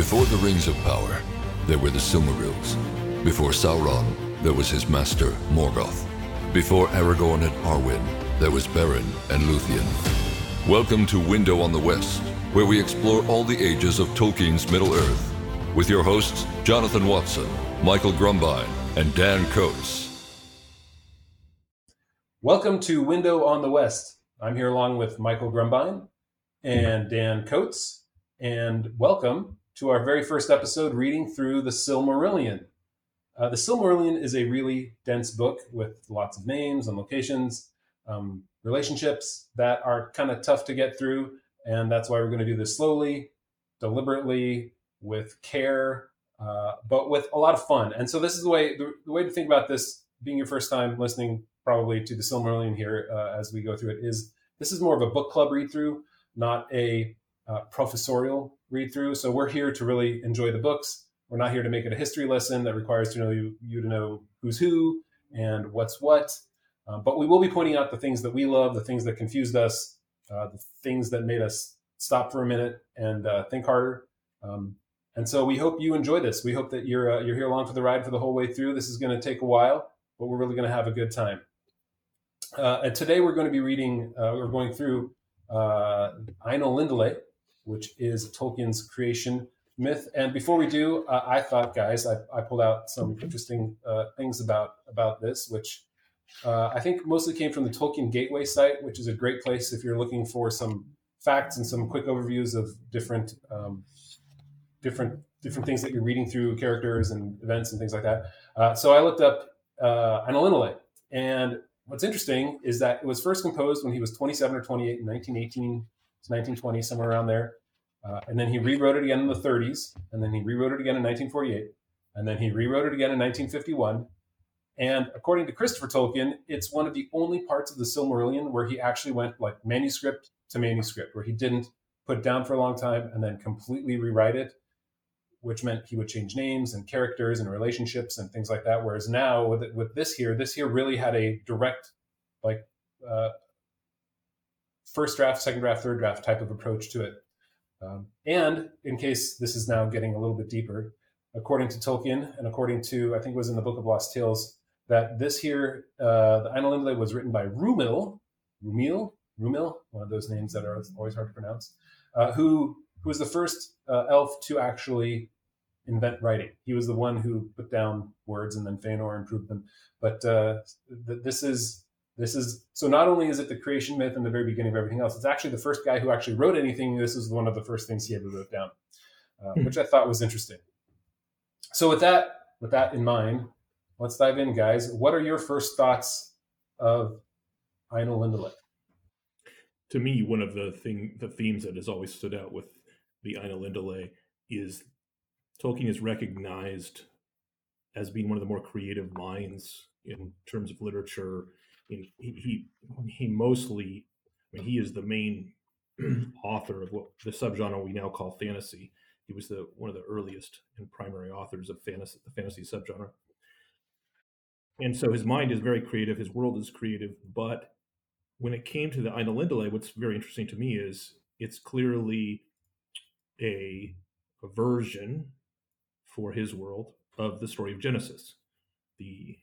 Before the Rings of Power, there were the Silmarils. Before Sauron, there was his master, Morgoth. Before Aragorn and Arwen, there was Beren and Luthien. Welcome to Window on the West, where we explore all the ages of Tolkien's Middle Earth. With your hosts, Jonathan Watson, Michael Grumbine, and Dan Coates. Welcome to Window on the West. I'm here along with Michael Grumbine and Dan Coates, and welcome to our very first episode reading through the Silmarillion. Uh, the Silmarillion is a really dense book with lots of names and locations, um, relationships that are kind of tough to get through. And that's why we're going to do this slowly, deliberately, with care, uh, but with a lot of fun. And so this is the way the, the, way to think about this. Being your first time listening, probably to the Silmarillion here uh, as we go through it, is this is more of a book club read through, not a uh, professorial read through. So we're here to really enjoy the books. We're not here to make it a history lesson that requires to know you, you to know who's who and what's what. Uh, but we will be pointing out the things that we love, the things that confused us, uh, the things that made us stop for a minute and uh, think harder. Um, and so we hope you enjoy this. We hope that you're uh, you're here along for the ride for the whole way through. This is going to take a while, but we're really going to have a good time. Uh, and today we're going to be reading. We're going through uh, Ainulindalë, which is Tolkien's creation myth. And before we do, uh, I thought, guys, I, I, pulled out some interesting uh, things about about this, which uh, I think mostly came from the Tolkien Gateway site, which is a great place if you're looking for some facts and some quick overviews of different um, different different things that you're reading through, characters and events and things like that. Uh, so I looked up uh, and what's interesting is that it was first composed when he was 27 or 28 in 1918 1920, somewhere around there. Uh, and then he rewrote it again in the 30s, and then he rewrote it again in 1948, and then he rewrote it again in 1951. And according to Christopher Tolkien, it's one of the only parts of the Silmarillion where he actually went like manuscript to manuscript, where he didn't put down for a long time and then completely rewrite it, which meant he would change names and characters and relationships and things like that. Whereas now with with this here, this here really had a direct like uh, first draft, second draft, third draft type of approach to it. Um, and in case this is now getting a little bit deeper, according to Tolkien and according to, I think it was in the Book of Lost Tales, that this here, uh, the Ainulindalë was written by Rumil, Rumil, Rumil, one of those names that are always hard to pronounce, uh, who who was the first uh, elf to actually invent writing. He was the one who put down words, and then Fëanor improved them. But uh, th- this is this is so not only is it the creation myth in the very beginning of everything else, it's actually the first guy who actually wrote anything. This is one of the first things he ever wrote down, uh, hmm. which I thought was interesting. So with that, with that in mind, let's dive in, guys. What are your first thoughts of Ainulindalë? To me, one of the thing the themes that has always stood out with the Ainulindalë is Tolkien is recognized as being one of the more creative minds in terms of literature he, he he mostly I mean he is the main author of what the subgenre we now call fantasy. He was the one of the earliest and primary authors of fantasy the fantasy subgenre. And so his mind is very creative, his world is creative, but when it came to the Ainulindalë, what's very interesting to me is it's clearly a, a version for his world of the story of Genesis. The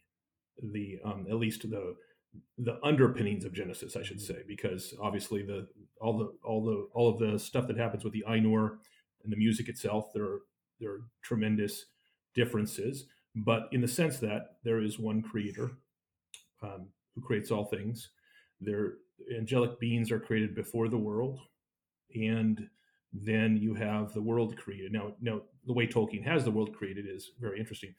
the um, at least the the underpinnings of Genesis, I should say, because obviously the all the all the all of the stuff that happens with the Ainur and the music itself, there are there are tremendous differences, but in the sense that there is one creator um, who creates all things. Their angelic beings are created before the world, and then you have the world created. Now, now the way Tolkien has the world created is very interesting.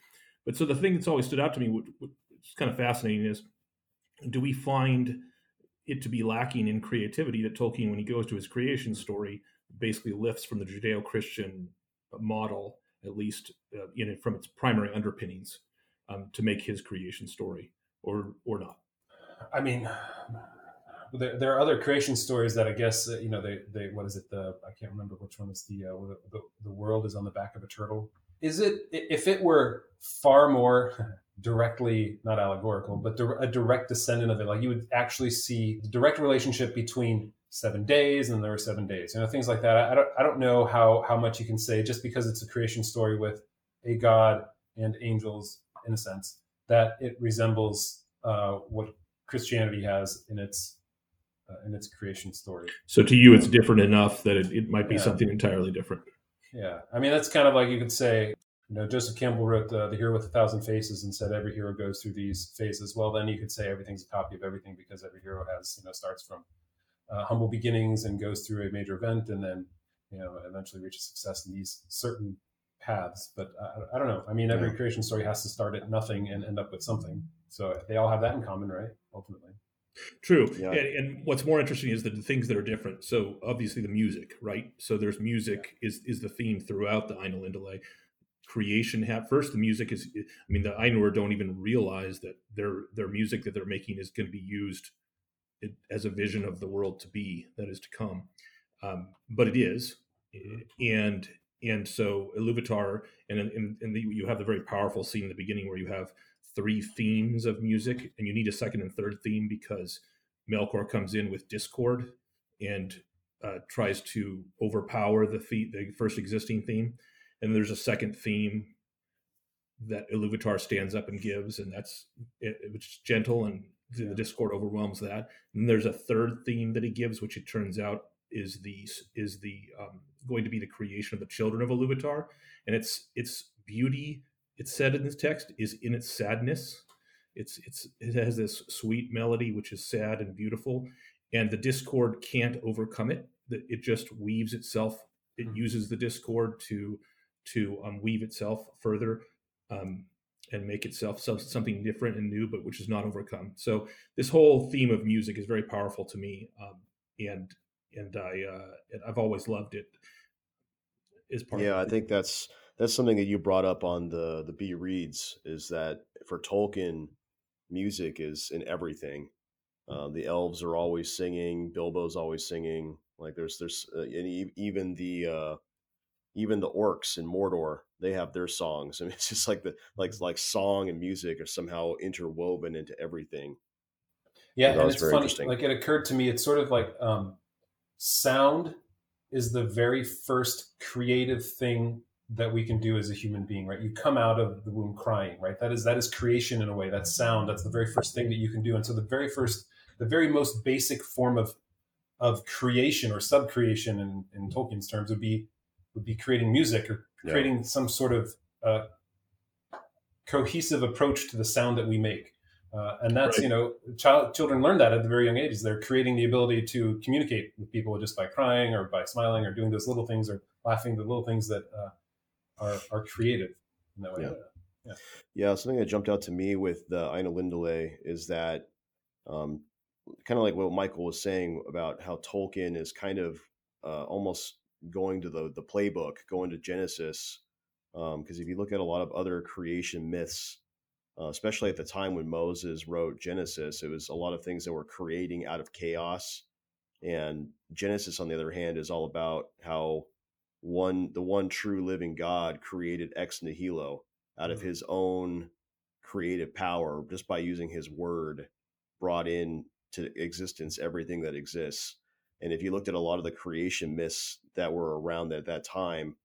But so the thing that's always stood out to me, which, which is kind of fascinating, is do we find it to be lacking in creativity that Tolkien, when he goes to his creation story, basically lifts from the Judeo-Christian model, at least uh, in it, from its primary underpinnings, um, to make his creation story, or or not? I mean, there, there, are other creation stories that I guess uh, you know they they what is it the I can't remember which one is the, uh, the, the the world is on the back of a turtle. Is it if it were far more directly not allegorical but a direct descendant of it. Like you would actually see the direct relationship between seven days and there were seven days you know things like that. I, I, don't i don't know how how much you can say just because it's a creation story with a god and angels in a sense that it resembles uh, what christianity has in its uh, in its creation story. So to you it's different enough that it, it might be Yeah. something entirely different. Yeah. I mean that's kind of like you could say you know joseph campbell wrote uh, the hero with a thousand faces and said every hero goes through these phases well then you could say everything's a copy of everything because every hero has you know starts from uh, humble beginnings and goes through a major event and then you know eventually reaches success in these certain paths but uh, i don't know i mean every Yeah. creation story has to start at nothing and end up with something so they all have that in common right ultimately True. Yeah. And, and what's more interesting is the things that are different. So obviously the music, right? So there's music is is the theme throughout the Ainulindalë. Creation have first the music is I mean the Ainur don't even realize that their their music that they're making is going to be used as a vision of the world to be that is to come. Um, but it is. And and so Iluvatar and and, and the, you have the very powerful scene in the beginning where you have three themes of music, and you need a second and third theme because Melkor comes in with discord and uh, tries to overpower the, the the first existing theme, and there's a second theme that Iluvatar stands up and gives, and that's it, which is gentle, and the Yeah. discord overwhelms that. And there's a third theme that he gives, which it turns out is the is the um, going to be the creation of the children of Iluvatar, and its its beauty. It's said in this text is in its sadness. It's it's it has this sweet melody which is sad and beautiful, and the discord can't overcome it. That it just weaves itself. It Mhm. uses the discord to to um, weave itself further um, and make itself so- something different and new, but which is not overcome. So this whole theme of music is very powerful to me, um, and and I uh, and I've always loved it. Is part yeah, I think that's that's something that you brought up on the the B reads is that for Tolkien, music is in everything. Uh, the elves are always singing. Bilbo's always singing. Like there's there's uh, and even the uh, even the orcs in Mordor they have their songs. I mean, it's just like the like like song and music are somehow interwoven into everything. Yeah, That and it's funny. Like it occurred to me, it's sort of like um, sound is the very first creative thing that we can do as a human being, right? You come out of the womb crying, right? That is that is creation in a way. That's sound. That's the very first thing that you can do. And so the very first, the very most basic form of of creation or subcreation in, in Tolkien's terms would be would be creating music or Yeah. creating some sort of uh, cohesive approach to the sound that we make. Uh, and that's Right. you know child children learn that at the very young ages they're creating the ability to communicate with people just by crying or by smiling or doing those little things or laughing the little things that uh, are are creative in that way Yeah. Yeah, something that jumped out to me with the Ainulindalë is that um, kind of like what Michael was saying about how Tolkien is kind of uh, almost going to the the playbook, going to Genesis, because if you look at a lot of other creation myths, uh, especially at the time when Moses wrote Genesis, it was a lot of things that were creating out of chaos, and Genesis, on the other hand, is all about how one the one true living God created ex nihilo out of Mhm. his own creative power just by using his word brought in to existence everything that exists and if you looked at a lot of the creation myths that were around at that time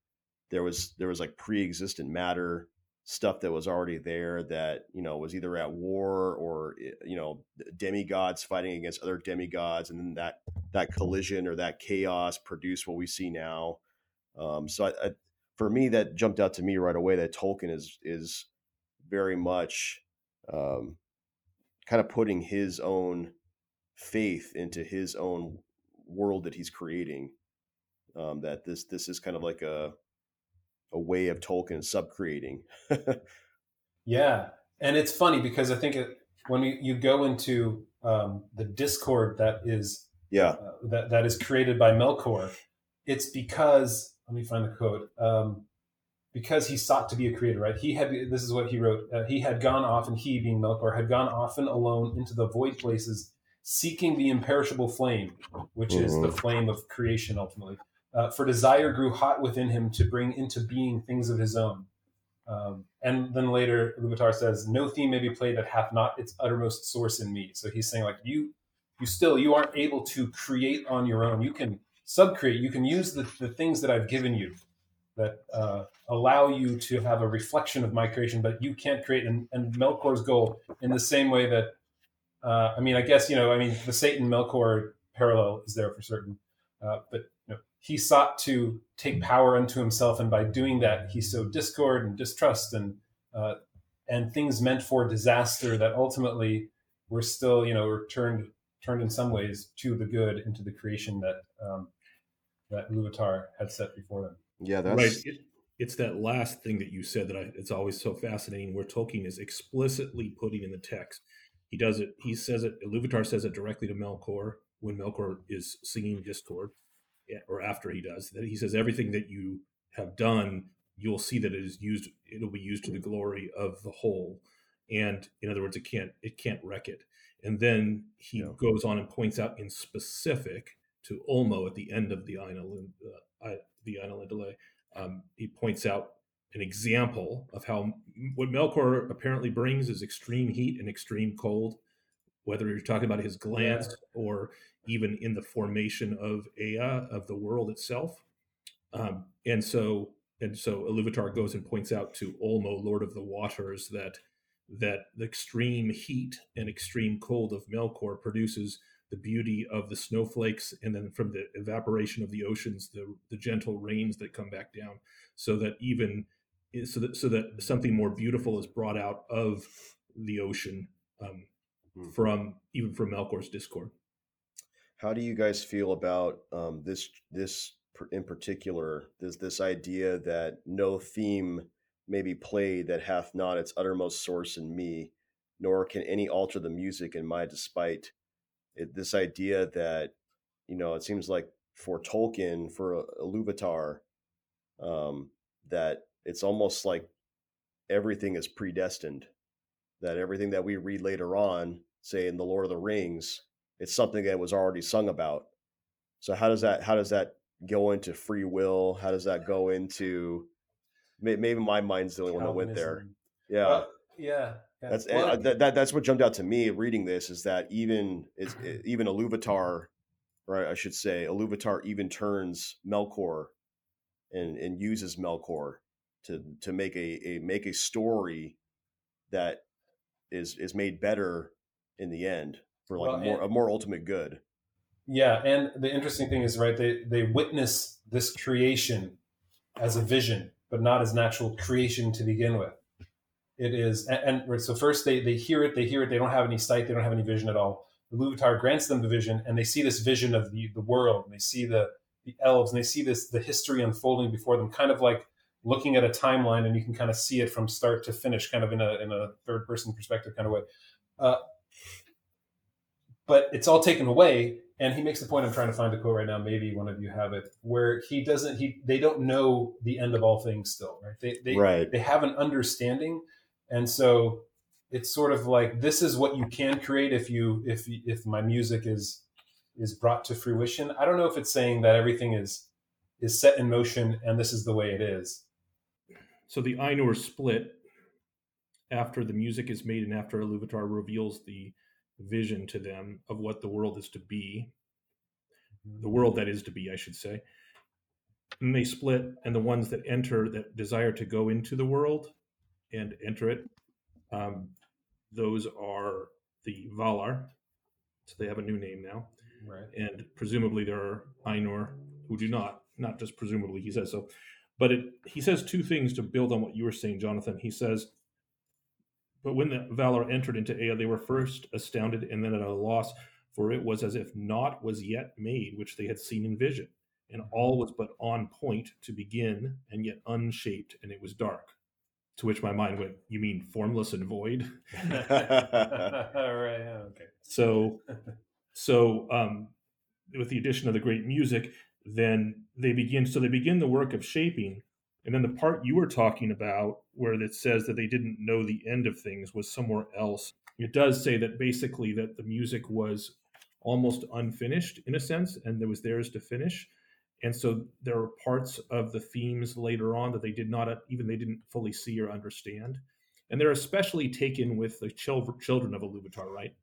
there was there was like pre-existent matter stuff that was already there that you know was either at war or eh, you know demigods fighting against other demigods and then that that collision or that chaos produced what we see now. Um, so I, I, for me that jumped out to me right away that tolkien is is very much um, kind of putting his own faith into his own world that he's creating um, that this this is kind of like a a way of tolkien subcreating Yeah, and it's funny because I think it, when you, you go into um, the discord that is yeah uh, that that is created by Melkor, it's because let me find the quote. Um, because he sought to be a creator, right? He had this is what he wrote. Uh, he had gone off, and he, being Melkor, had gone often alone into the void places, seeking the imperishable flame, which is the Mhm. flame of creation ultimately. Uh, for desire grew hot within him to bring into being things of his own. Um, and then later, Iluvatar says, "No theme may be played that hath not its uttermost source in me." So he's saying, like you, you still you aren't able to create on your own. You can subcreate. You can use the, the things that I've given you that uh, allow you to have a reflection of my creation, but you can't create. And, and Melkor's goal, in the same way that, uh, I mean, I guess you know, I mean, the Satan Melkor parallel is there for certain, uh, but you know, he sought to take power unto himself, and by doing that, he sowed discord and distrust and uh, and things meant for disaster that ultimately were still, you know, were turned turned in some ways to the good into the creation that um, that Iluvatar had set before them. Yeah, that's right. It, it's that last thing that you said that I, it's always so fascinating. Where Tolkien is explicitly putting in the text, he does it. He says it. Iluvatar says it directly to Melkor when Melkor is singing Discord, or after he does that. He says everything that you have done, you'll see that it is used. It'll be used to the glory of the whole, and in other words, it can't it can't wreck it. And then he yeah. goes on and points out in specific to Ulmo at the end of the Aina, uh, the Ainulindalë. Um, he points out an example of how what Melkor apparently brings is extreme heat and extreme cold, whether you're talking about his glance yeah. or even in the formation of Ea, of the world itself. Um, and so and so Iluvatar goes and points out to Ulmo, Lord of the Waters, that that the extreme heat and extreme cold of Melkor produces the beauty of the snowflakes and then from the evaporation of the oceans the, the gentle rains that come back down so that even so that so that something more beautiful is brought out of the ocean um, mm-hmm. from even from Melkor's discord how do you guys feel about um, this this in particular this this idea that no theme may be played that hath not its uttermost source in me, nor can any alter the music in my despite. It, this idea that, you know, it seems like for Tolkien, for Iluvatar, um, that it's almost like everything is predestined. That everything that we read later on, say in the Lord of the Rings, it's something that was already sung about. So how does that how does that go into free will? How does that go into maybe my mind's the only one that went there. Yeah. Uh, yeah. yeah. That's well, that, that, that's what jumped out to me reading this is that even it's even Iluvatar, right? I should say Iluvatar even turns Melkor and and uses Melkor to to make a, a make a story that is is made better in the end for like well, a more and, a more ultimate good. Yeah, and the interesting thing is right they they witness this creation as a vision but not as natural creation to begin with. It is, and, and so first they, they hear it, they hear it, they don't have any sight, they don't have any vision at all. The Iluvatar grants them the vision, and they see this vision of the, the world, and they see the, the elves, and they see this the history unfolding before them, kind of like looking at a timeline, and you can kind of see it from start to finish, kind of in a in a third person perspective kind of way. Uh, but it's all taken away and he makes the point i'm trying to find the quote right now maybe one of you have it where he doesn't he they don't know the end of all things still right they they, right. they have an understanding and so it's sort of like this is what you can create if you if if my music is is brought to fruition i don't know if it's saying that everything is is set in motion and this is the way it is so the ainur split after the music is made and after Iluvatar reveals the vision to them of what the world is to be, the world that is to be, I should say. And they split, and the ones that enter that desire to go into the world and enter it, um, those are the Valar. So they have a new name now. Right. And presumably there are Ainur who do not, not just presumably, he says so. But it, he says two things to build on what you were saying, Jonathan. He says, but when the Valar entered into Ea, they were first astounded and then at a loss, for it was as if naught was yet made which they had seen in vision, and all was but on point to begin, and yet unshaped, and it was dark. To which my mind went, "You mean formless and void?" right. Okay. So, so um, with the addition of the great music, then they begin. So they begin the work of shaping and then the part you were talking about, where it says that they didn't know the end of things, was somewhere else. It does say that basically that the music was almost unfinished in a sense, and it was theirs to finish. And so there are parts of the themes later on that they did not even they didn't fully see or understand, and they're especially taken with the children of Iluvatar, right?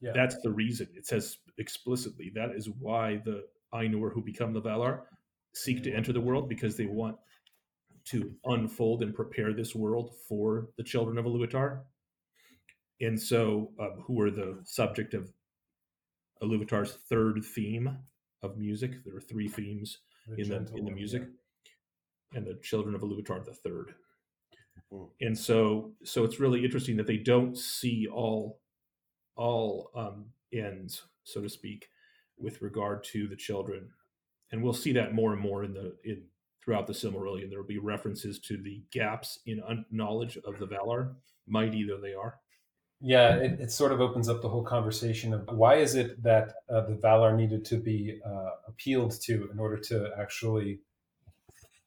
Yeah. That's the reason. It says explicitly that is why the Ainur who become the Valar seek to enter the world because they want to unfold and prepare this world for the children of Iluvatar. And so, um, who are the subject of Iluvatar's third theme of music? There are three themes the in the in the music, yeah. and the children of Iluvatar the third. Mm-hmm. And so, so it's really interesting that they don't see all all um, ends, so to speak, with regard to the children. And we'll see that more and more in the in throughout the Silmarillion. There will be references to the gaps in un- knowledge of the Valar, mighty though they are. Yeah, it, it, sort of opens up the whole conversation of why is it that uh, the Valar needed to be uh, appealed to in order to actually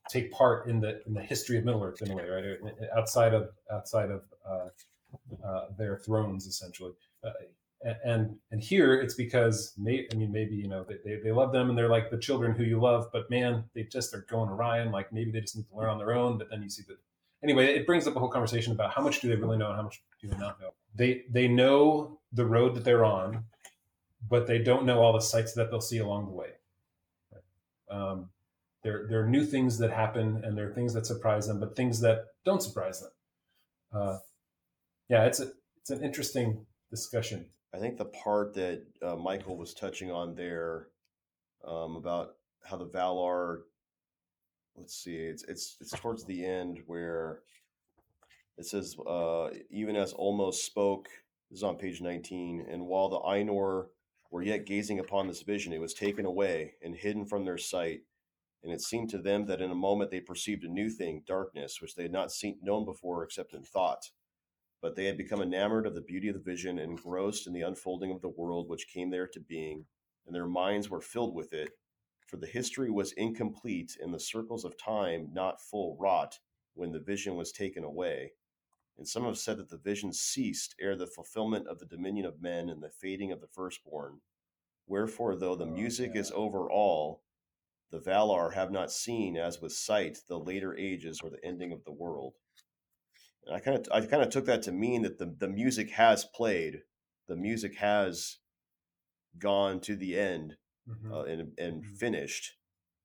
take part in the in the history of Middle Earth in a way, right? Outside of outside of uh, uh their thrones, essentially. And and here it's because may, I mean maybe you know they, they love them and they're like the children who you love, but man, they just they're going awry and like maybe they just need to learn on their own. But then you see that anyway, it brings up a whole conversation about how much do they really know and how much do they not know. They they know the road that they're on, but they don't know all the sights that they'll see along the way. Um, there there are new things that happen and there are things that surprise them, but things that don't surprise them. Uh, yeah, it's a it's an interesting discussion. I think the part that uh, Michael was touching on there um, about how the Valar, let's see, it's it's it's towards the end where it says, uh, even as Ulmo spoke, this is on page 19, and while the Ainur were yet gazing upon this vision, it was taken away and hidden from their sight. And it seemed to them that in a moment they perceived a new thing, darkness, which they had not seen known before except in thought but they had become enamored of the beauty of the vision and engrossed in the unfolding of the world which came there to being, and their minds were filled with it. For the history was incomplete, and the circles of time not full wrought, when the vision was taken away. And some have said that the vision ceased ere the fulfillment of the dominion of men and the fading of the firstborn. Wherefore, though the oh, music yeah. is over all, the Valar have not seen, as with sight, the later ages or the ending of the world. And I kind of I kind of took that to mean that the the music has played, the music has gone to the end mm-hmm. uh, and and mm-hmm. finished,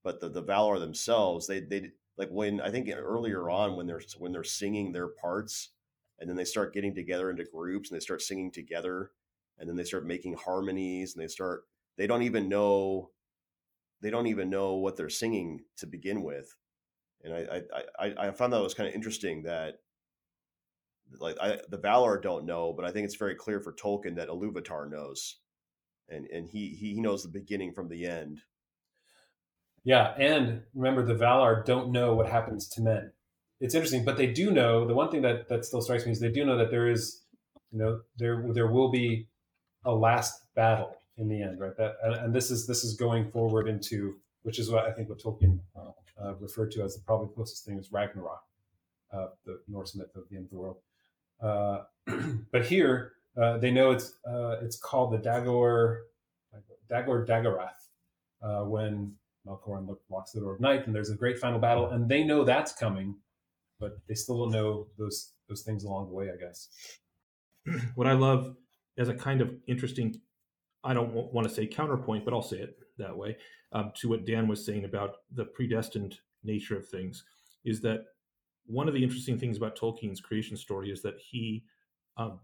but the the Valar themselves they they like when I think earlier on when they're when they're singing their parts and then they start getting together into groups and they start singing together and then they start making harmonies and they start they don't even know they don't even know what they're singing to begin with and I I I, I found that was kind of interesting that like I, the Valar don't know, but I think it's very clear for Tolkien that Iluvatar knows, and and he he knows the beginning from the end. Yeah, and remember the Valar don't know what happens to men. It's interesting, but they do know. The one thing that that still strikes me is they do know that there is, you know, there there will be a last battle in the end, right? That and, and this is this is going forward into which is what I think what Tolkien uh, referred to as the probably closest thing is Ragnarok, uh, the Norse myth of the end of the world. Uh, but here uh, they know it's uh, it's called the Dagor Dagor Dagorath uh, when Melkor walks the door of night and there's a great final battle and they know that's coming, but they still don't know those those things along the way. I guess. What I love as a kind of interesting, I don't want to say counterpoint, but I'll say it that way um, to what Dan was saying about the predestined nature of things, is that one of the interesting things about Tolkien's creation story is that he, um,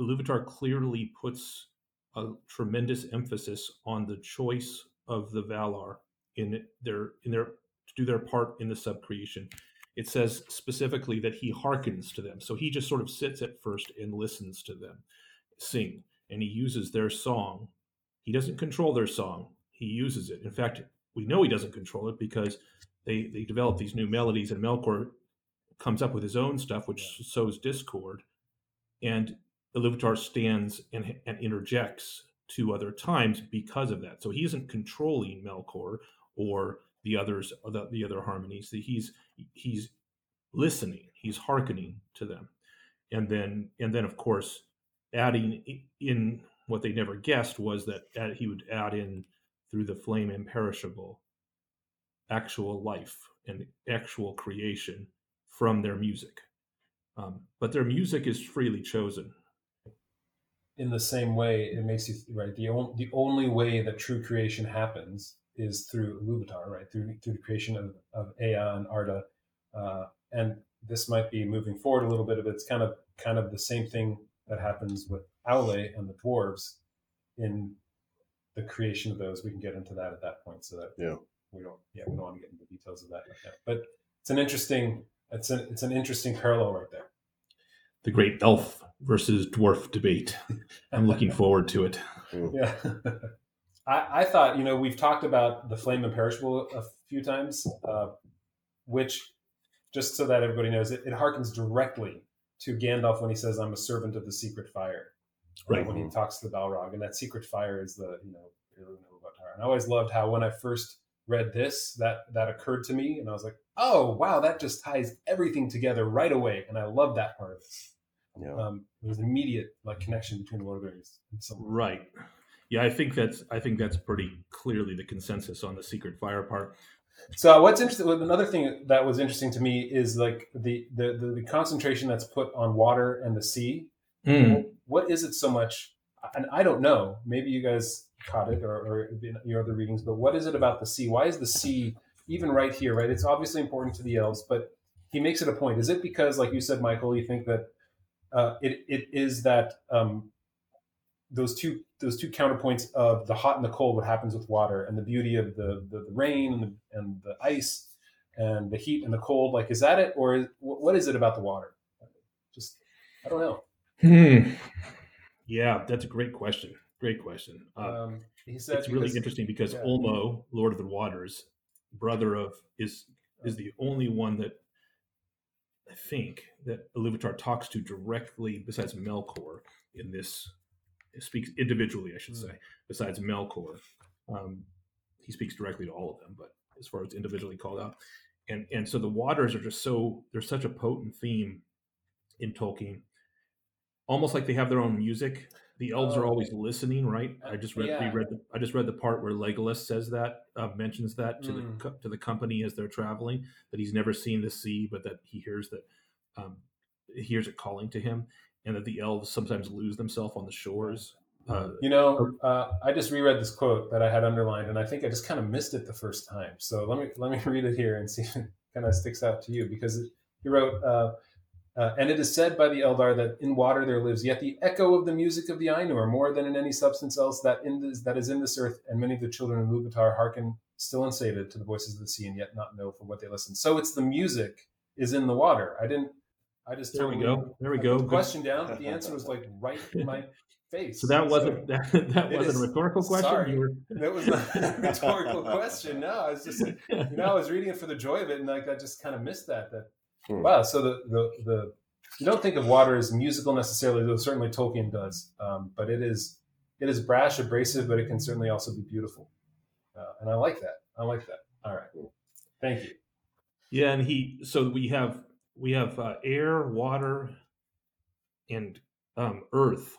Iluvatar clearly puts a tremendous emphasis on the choice of the Valar in their in their to do their part in the subcreation. It says specifically that he hearkens to them. So he just sort of sits at first and listens to them sing, and he uses their song. He doesn't control their song. He uses it. In fact, we know he doesn't control it because they they develop these new melodies, and Melkor comes up with his own stuff, which sows discord. And Iluvatar stands and, and interjects two other times because of that. So he isn't controlling Melkor or the others, or the, the other harmonies. He's he's listening. He's hearkening to them, and then and then of course adding in what they never guessed was that he would add in through the flame imperishable actual life and actual creation from their music. Um, but their music is freely chosen. in the same way, it makes you right. The only the only way that true creation happens is through Iluvatar, right? Through through the creation of, of Ea and Arda, uh, and this might be moving forward a little bit, but it's kind of kind of the same thing that happens with Aule and the dwarves in the creation of those. We can get into that at that point, so that Yeah. we don't yeah we don't want to get into the details of that right now. But it's an interesting it's an it's an interesting parallel right there. The great elf versus dwarf debate. I'm looking forward to it. Yeah. I, I thought, you know, we've talked about the flame imperishable a few times, uh, which, just so that everybody knows, it, it harkens directly to Gandalf when he says, I'm a servant of the secret fire. Right. when he talks to the Balrog. And that secret fire is the, you know, Iluvatar. And I always loved how when I first read this, that that occurred to me. And I was like, oh, wow, that just ties everything together right away. And I love that part of this. Yeah. Um, it was an immediate like connection between Lord of the Rings and some Right. Yeah, I think that's I think that's pretty clearly the consensus on the secret fire part. So what's interesting? Another thing that was interesting to me is like the the the, the concentration that's put on water and the sea. What is it so much? And I don't know. Maybe you guys caught it or, or in your other readings. But what is it about the sea? Why is the sea even right here? Right? It's obviously important to the elves, but he makes it a point. Is it because, like you said, Michael, you think that uh, it it is that um, those two those two counterpoints of the hot and the cold, what happens with water, and the beauty of the the, the rain and the, and the ice, and the heat and the cold. Like, is that it, or is, what is it about the water? Just, I don't know. Hmm. Yeah, that's a great question. Great question. Uh, Um, he said it's really interesting because yeah. Ulmo, Lord of the Waters, brother of is is the only one that I think that Iluvatar talks to directly, besides Melkor, in this speaks individually, I should Hmm. say. Besides Melkor, um, he speaks directly to all of them, but as far as individually called out, and and so the waters are just so they're such a potent theme in Tolkien, almost like they have their own music. The elves are Oh. always listening, right? I just read, Yeah. reread the, I just read the part where Legolas says that, uh, mentions that to Mm. the to the company as they're traveling, that he's never seen the sea, but that he hears that um, he hears it calling to him, and that the elves sometimes lose themselves on the shores. Uh, You know, uh, I just reread this quote that I had underlined, and I think I just kind of missed it the first time. So let me let me read it here and see if it kind of sticks out to you because it, he wrote, uh, "And it is said by the Eldar that in water there lives yet the echo of the music of the Ainur, more than in any substance else that in this, that is in this earth. And many of the children of Iluvatar hearken still unsated to the voices of the sea, and yet not know for what they listen. So it's the music is in the water. I didn't. I just There we go. There we I go. the question down. The answer was like right in my face. So that wasn't that, that wasn't is- a rhetorical question. sorry. You were, That was not a rhetorical question. No, I was just, you know, I was reading it for the joy of it, and like I just kind of missed that. That Hmm. wow. So the the the you don't think of water as musical necessarily, though certainly Tolkien does. Um, but it is it is brash, abrasive, but it can certainly also be beautiful, uh, and I like that. I like that. All right, thank you. Yeah, and he so we have we have uh, air, water, and um, earth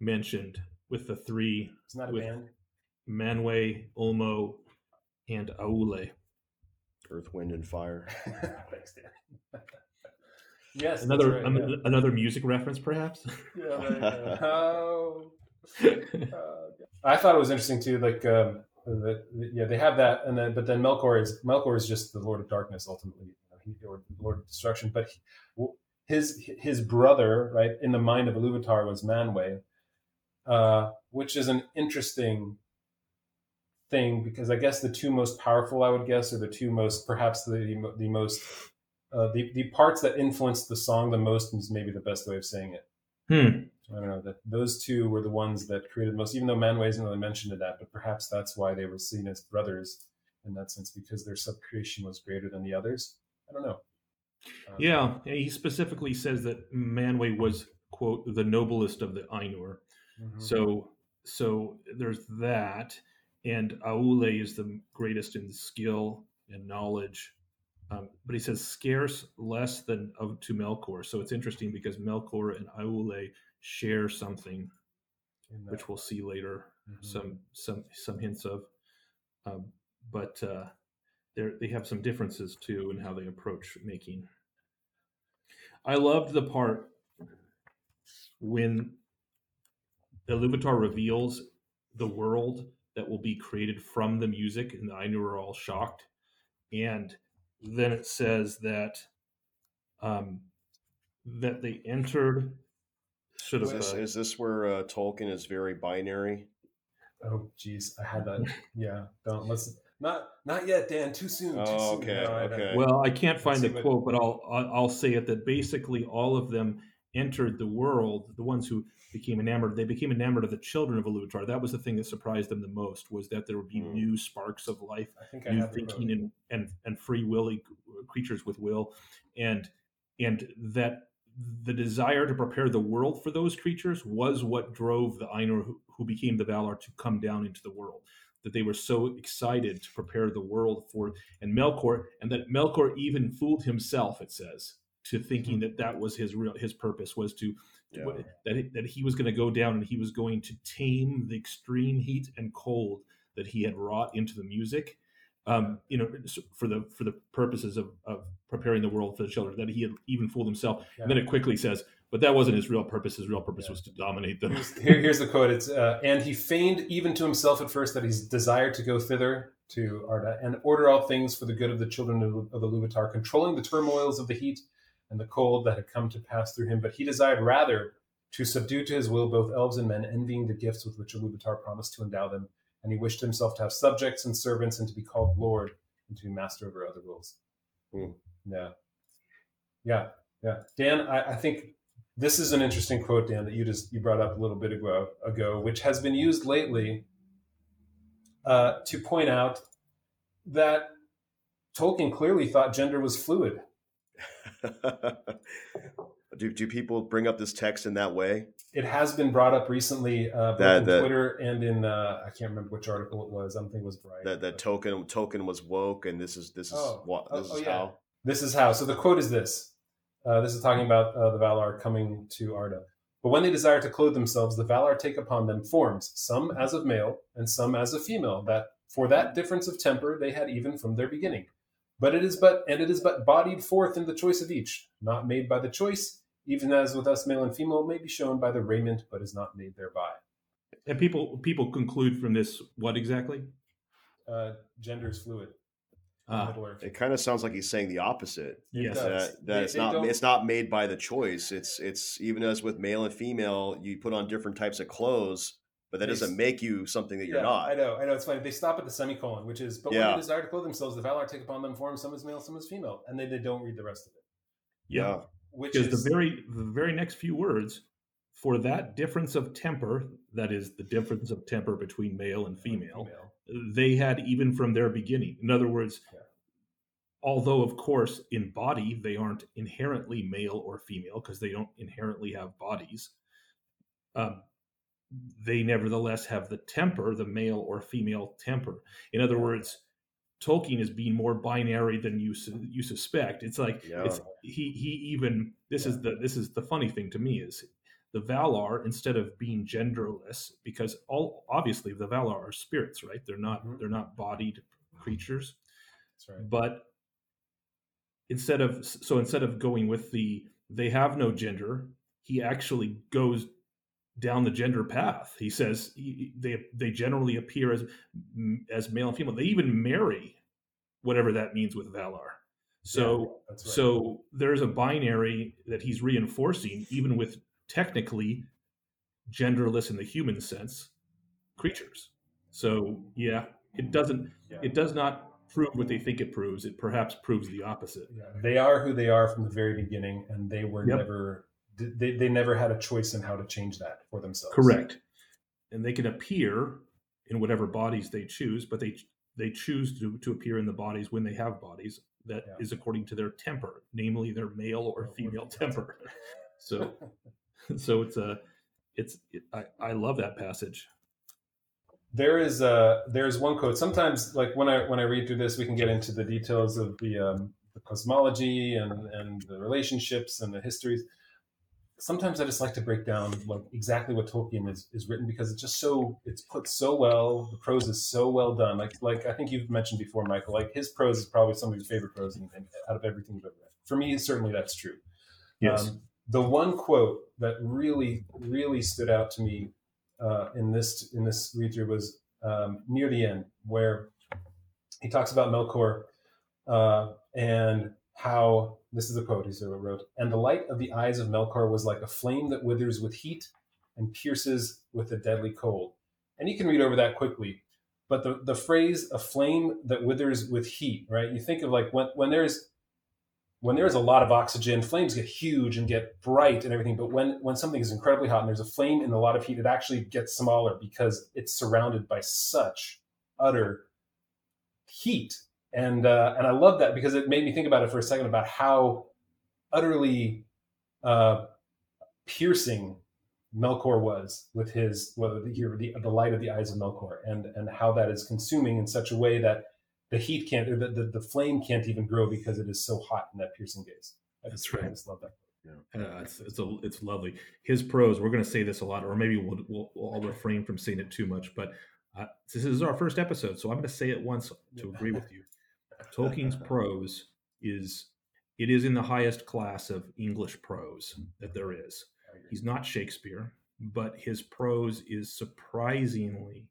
mentioned with the three It's not a With- band. Manwë, Ulmo, and Aule. Earth, wind, and fire. Thanks, Dan. yes, Another right, um, yeah. another music reference, perhaps. Yeah, there you go. Oh. Uh, I thought it was interesting too. Like, um, that yeah, they have that, and then but then Melkor is Melkor is just the Lord of Darkness ultimately, you know, he, or Lord of Destruction. But he, his his brother, right, in the mind of Iluvatar was Manwë, uh, which is an interesting thing because I guess the two most powerful, I would guess, are the two most perhaps the the most uh, the the parts that influenced the song the most is maybe the best way of saying it. Hmm. I don't know that those two were the ones that created most. Even though Manwë isn't really mentioned in that, but perhaps that's why they were seen as brothers in that sense because their subcreation was greater than the others. I don't know. Um, Yeah, he specifically says that Manwë was quote the noblest of the Ainur. mhm. So so there's that, and Aule is the greatest in skill and knowledge. Um, but he says scarce less than of to Melkor. So it's interesting because Melkor and Aule share something, which we'll see later. mhm. Some some some hints of, um, but uh, they they have some differences too in how they approach making. I loved the part when Iluvatar reveals the world that will be created from the music, and I the Ainu are all shocked. And then it says that um, that they entered. Should Is have. this, uh, is this where uh, Tolkien is very binary? Oh, geez, I had that. Yeah, don't listen. Not not yet, Dan. Too soon. Too Oh, soon. okay, No, I- I- okay. Well, I can't find the what- quote, but I'll I'll I'll say it that basically all of them entered the world. The ones who became enamored, they became enamored of the children of Iluvatar. That was the thing that surprised them the most was that there would be Hmm. new sparks of life, I think new thinking, and and and free willy creatures with will, and and that the desire to prepare the world for those creatures was what drove the Ainur who, who became the Valar to come down into the world. That they were so excited to prepare the world for and Melkor, and that Melkor even fooled himself. It says to thinking that that was his real his purpose was to Yeah. that he- that he was going to go down and he was going to tame the extreme heat and cold that he had wrought into the music. Um, you know, for the for the purposes of, of preparing the world for the children, that he had even fooled himself. Yeah. And then it quickly says, but that wasn't his real purpose. His real purpose Yeah. was to dominate them. Here's, here- here's the quote. It's uh, and he feigned even to himself at first that he's desired to go thither to Arda and order all things for the good of the children of, of the Iluvatar, controlling the turmoils of the heat and the cold that had come to pass through him. But he desired rather to subdue to his will both elves and men, envying the gifts with which Iluvatar promised to endow them. And he wished himself to have subjects and servants and to be called lord and to be master over other wills. Hmm. Yeah. Yeah. Yeah. Dan, I, I think this is an interesting quote, Dan, that you just you brought up a little bit ago, ago which has been used lately uh, to point out that Tolkien clearly thought gender was fluid. do, do people bring up this text in that way? It has been brought up recently, uh, both That- in that- Twitter and in uh, I can't remember which article it was. I don't think it was Brian. That that Tolkien Tolkien was woke, and this is this is Oh, what oh, this oh, is yeah. how. This is how. So the quote is this. Uh, this is talking about uh, the Valar coming to Arda. But when they desire to clothe themselves, the Valar take upon them forms, some as of male and some as of female. That for that difference of temper they had even from their beginning. But it is but and it is but bodied forth in the choice of each, not made by the choice, even as with us male and female may be shown by the raiment, but is not made thereby. And people people conclude from this what exactly? Uh, gender is fluid. Ah, It kind of sounds like he's saying the opposite. It Yes. That, that They- it's they not don't- it's not made by the choice. It's it's even as with male and female, you put on different types of clothes, but that They doesn't make you something that you're yeah, not. I know, I know. It's funny. They stop at the semicolon, which is, but when they desire to clothe themselves, the Valar take upon them forms, some as male, some as female, and then they don't read the rest of it. yeah. Which because is the very the very next few words for that difference of temper that is the difference of temper between male and female they had even from their beginning in other words Yeah. although of course in body they aren't inherently male or female because they don't inherently have bodies um, they nevertheless have the temper the male or female temper. In other words tolkien is being more binary than you su- you suspect. It's like Yeah. it's he he even this is the this is the funny thing to me is the Valar instead of being genderless because all obviously the Valar are spirits right? They're not Mhm. they're not bodied creatures. That's right. but instead of so instead of going with the they have no gender he actually goes down the gender path he says he- they they generally appear as as male and female they even marry whatever that means with Valar so Yeah, right. so there's a binary that he's reinforcing, even with technically genderless in the human sense creatures. So yeah, it doesn't. Yeah. It does not prove what they think it proves. It perhaps proves the opposite. Yeah, they are who they are from the very beginning, and they were Yep. never they, they never had a choice in how to change that for themselves. Correct. And they can appear in whatever bodies they choose, but they they choose to, to appear in the bodies when they have bodies that is Yeah. according to their temper, namely their male or female temper. So so it's a it's it, I, I love that passage. there is a there is one quote. Sometimes, like when I when I read through this, we can get into the details of the um, the cosmology and and the relationships and the histories. Sometimes I just like to break down like exactly what Tolkien is, is written because it's just so it's put so well. The prose is so well done. Like like I think you've mentioned before, Michael. Like his prose is probably some of your favorite prose in, in, out of everything you've ever read. For me, certainly that's true. Yes. Um, the one quote that really, really stood out to me uh, in this in this read through was um, near the end, where he talks about Melkor uh, and how this is a quote he wrote, and the light of the eyes of Melkor was like a flame that withers with heat and pierces with a deadly cold. And you can read over that quickly. But the, the phrase a flame that withers with heat, right? You think of like when, when there's when there's a lot of oxygen, flames get huge and get bright and everything. But when when something is incredibly hot and there's a flame and a lot of heat, it actually gets smaller because it's surrounded by such utter heat. And uh, and I love that because it made me think about it for a second about how utterly uh, piercing Melkor was with his well, the, the, the light of the eyes of Melkor, and and how that is consuming in such a way that the heat can't, or the, the, the flame can't even grow because it is so hot in that piercing gaze. I That's just, right. I just love that. Yeah, uh, it's it's, a, it's lovely. His prose. We're going to say this a lot, or maybe we'll, we'll we'll all refrain from saying it too much. But uh, this is our first episode, so I'm going to say it once to agree with you. Tolkien's prose is it is in the highest class of English prose that there is. He's not Shakespeare, but his prose is surprisingly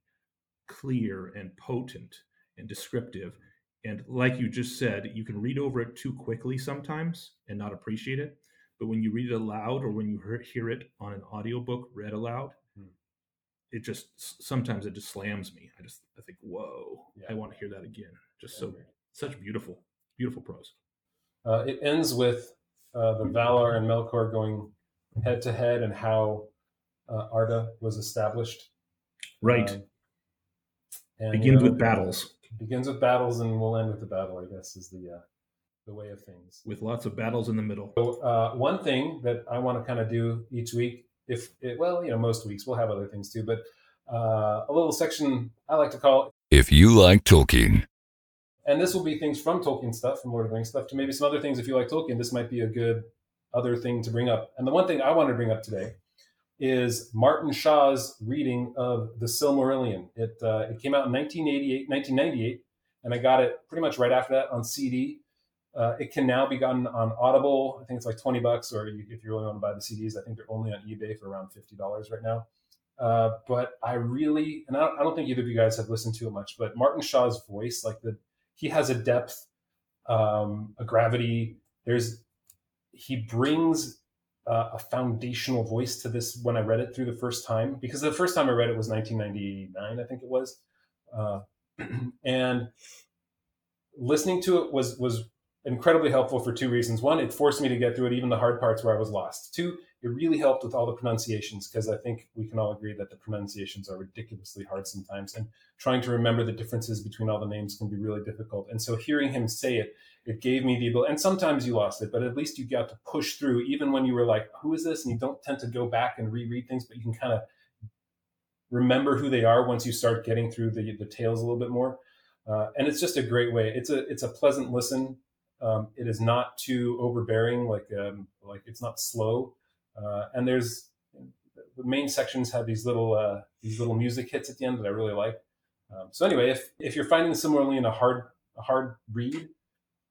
clear and potent and descriptive. And like you just said, you can read over it too quickly sometimes and not appreciate it. But when you read it aloud or when you hear it on an audiobook read aloud, Hmm. it just sometimes it just slams me. I just I think, whoa, Yeah. I want to hear that again. Just Yeah, so. Such beautiful, beautiful prose. Uh, it ends with uh, the Valar and Melkor going head to head and how uh, Arda was established. Right. Um, and, Begins you know, with battles, Begins with battles, and we'll end with the battle. I guess is the uh, the way of things. with lots of battles in the middle. So uh, one thing that I want to kind of do each week, if it, well, you know, most weeks we'll have other things too, but uh, a little section I like to call, If you like Tolkien, and this will be things from Tolkien stuff, from Lord of the Rings stuff, to maybe some other things. If you like Tolkien, this might be a good other thing to bring up. And the one thing I want to bring up today is Martin Shaw's reading of the Silmarillion. It uh, it came out in 1988, 1998, and I got it pretty much right after that on CD. Uh, it can now be gotten on Audible. I think it's like 20 bucks, or you, if you really want to buy the CDs, I think they're only on eBay for around $50 right now. Uh, but I really, and I don't, I don't think either of you guys have listened to it much, but Martin Shaw's voice, like the, he has a depth, um, a gravity. There's, he brings uh, a foundational voice to this when I read it through the first time, because the first time I read it was 1999, I think it was. Uh, and listening to it was, was incredibly helpful for two reasons. One, it forced me to get through it, even the hard parts where I was lost. Two, it really helped with all the pronunciations because I think we can all agree that the pronunciations are ridiculously hard sometimes, and trying to remember the differences between all the names can be really difficult. And so, hearing him say it, it gave me the ability. And sometimes you lost it, but at least you got to push through, even when you were like, "Who is this?" and you don't tend to go back and reread things, but you can kind of remember who they are once you start getting through the the tales a little bit more. Uh, and it's just a great way. It's a it's a pleasant listen. Um, it is not too overbearing, like um, like it's not slow. Uh, and there's the main sections have these little uh, these little music hits at the end that I really like. Um, so anyway, if if you're finding similarly in a hard a hard read,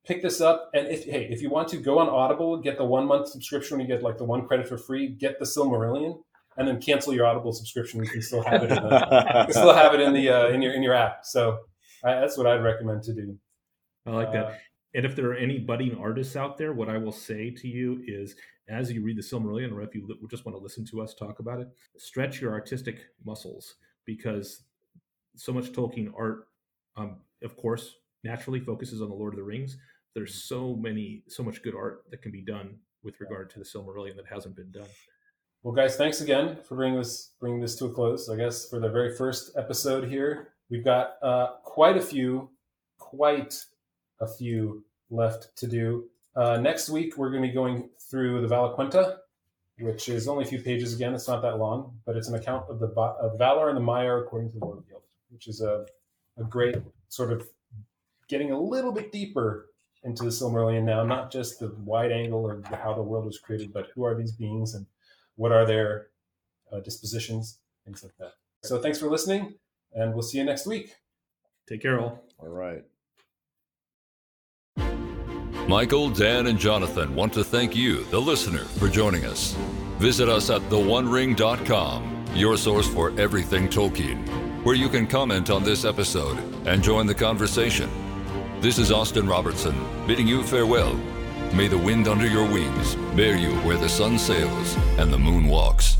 pick this up. And if hey, if you want to go on Audible, get the one month subscription. And you get like the one credit for free. Get the Silmarillion, and then cancel your Audible subscription. You can still have it. In the, you still have it in the uh, in your in your app. So I, that's what I'd recommend to do. I like that. And if there are any budding artists out there, what I will say to you is as you read the Silmarillion, or if you just want to listen to us talk about it, stretch your artistic muscles because so much Tolkien art, um, of course, naturally focuses on the Lord of the Rings. There's so many, so much good art that can be done with regard to the Silmarillion that hasn't been done. Well, guys, thanks again for bringing this bringing this to a close. I guess for the very first episode here, we've got uh, quite a few, quite a few left to do. Uh, next week, we're going to be going through the Valaquenta, which is only a few pages again. It's not that long, but it's an account of the of Valar and the Maiar according to the Lord Guild, which is a a great sort of getting a little bit deeper into the Silmarillion now, not just the wide angle of how the world was created, but who are these beings and what are their uh, dispositions, things like that. So thanks for listening, and we'll see you next week. Take care, all. All right. Michael, Dan, and Jonathan want to thank you, the listener, for joining us. Visit us at theonering.com your source for everything Tolkien, where you can comment on this episode and join the conversation. This is Austin Robertson bidding you farewell. May the wind under your wings bear you where the sun sails and the moon walks.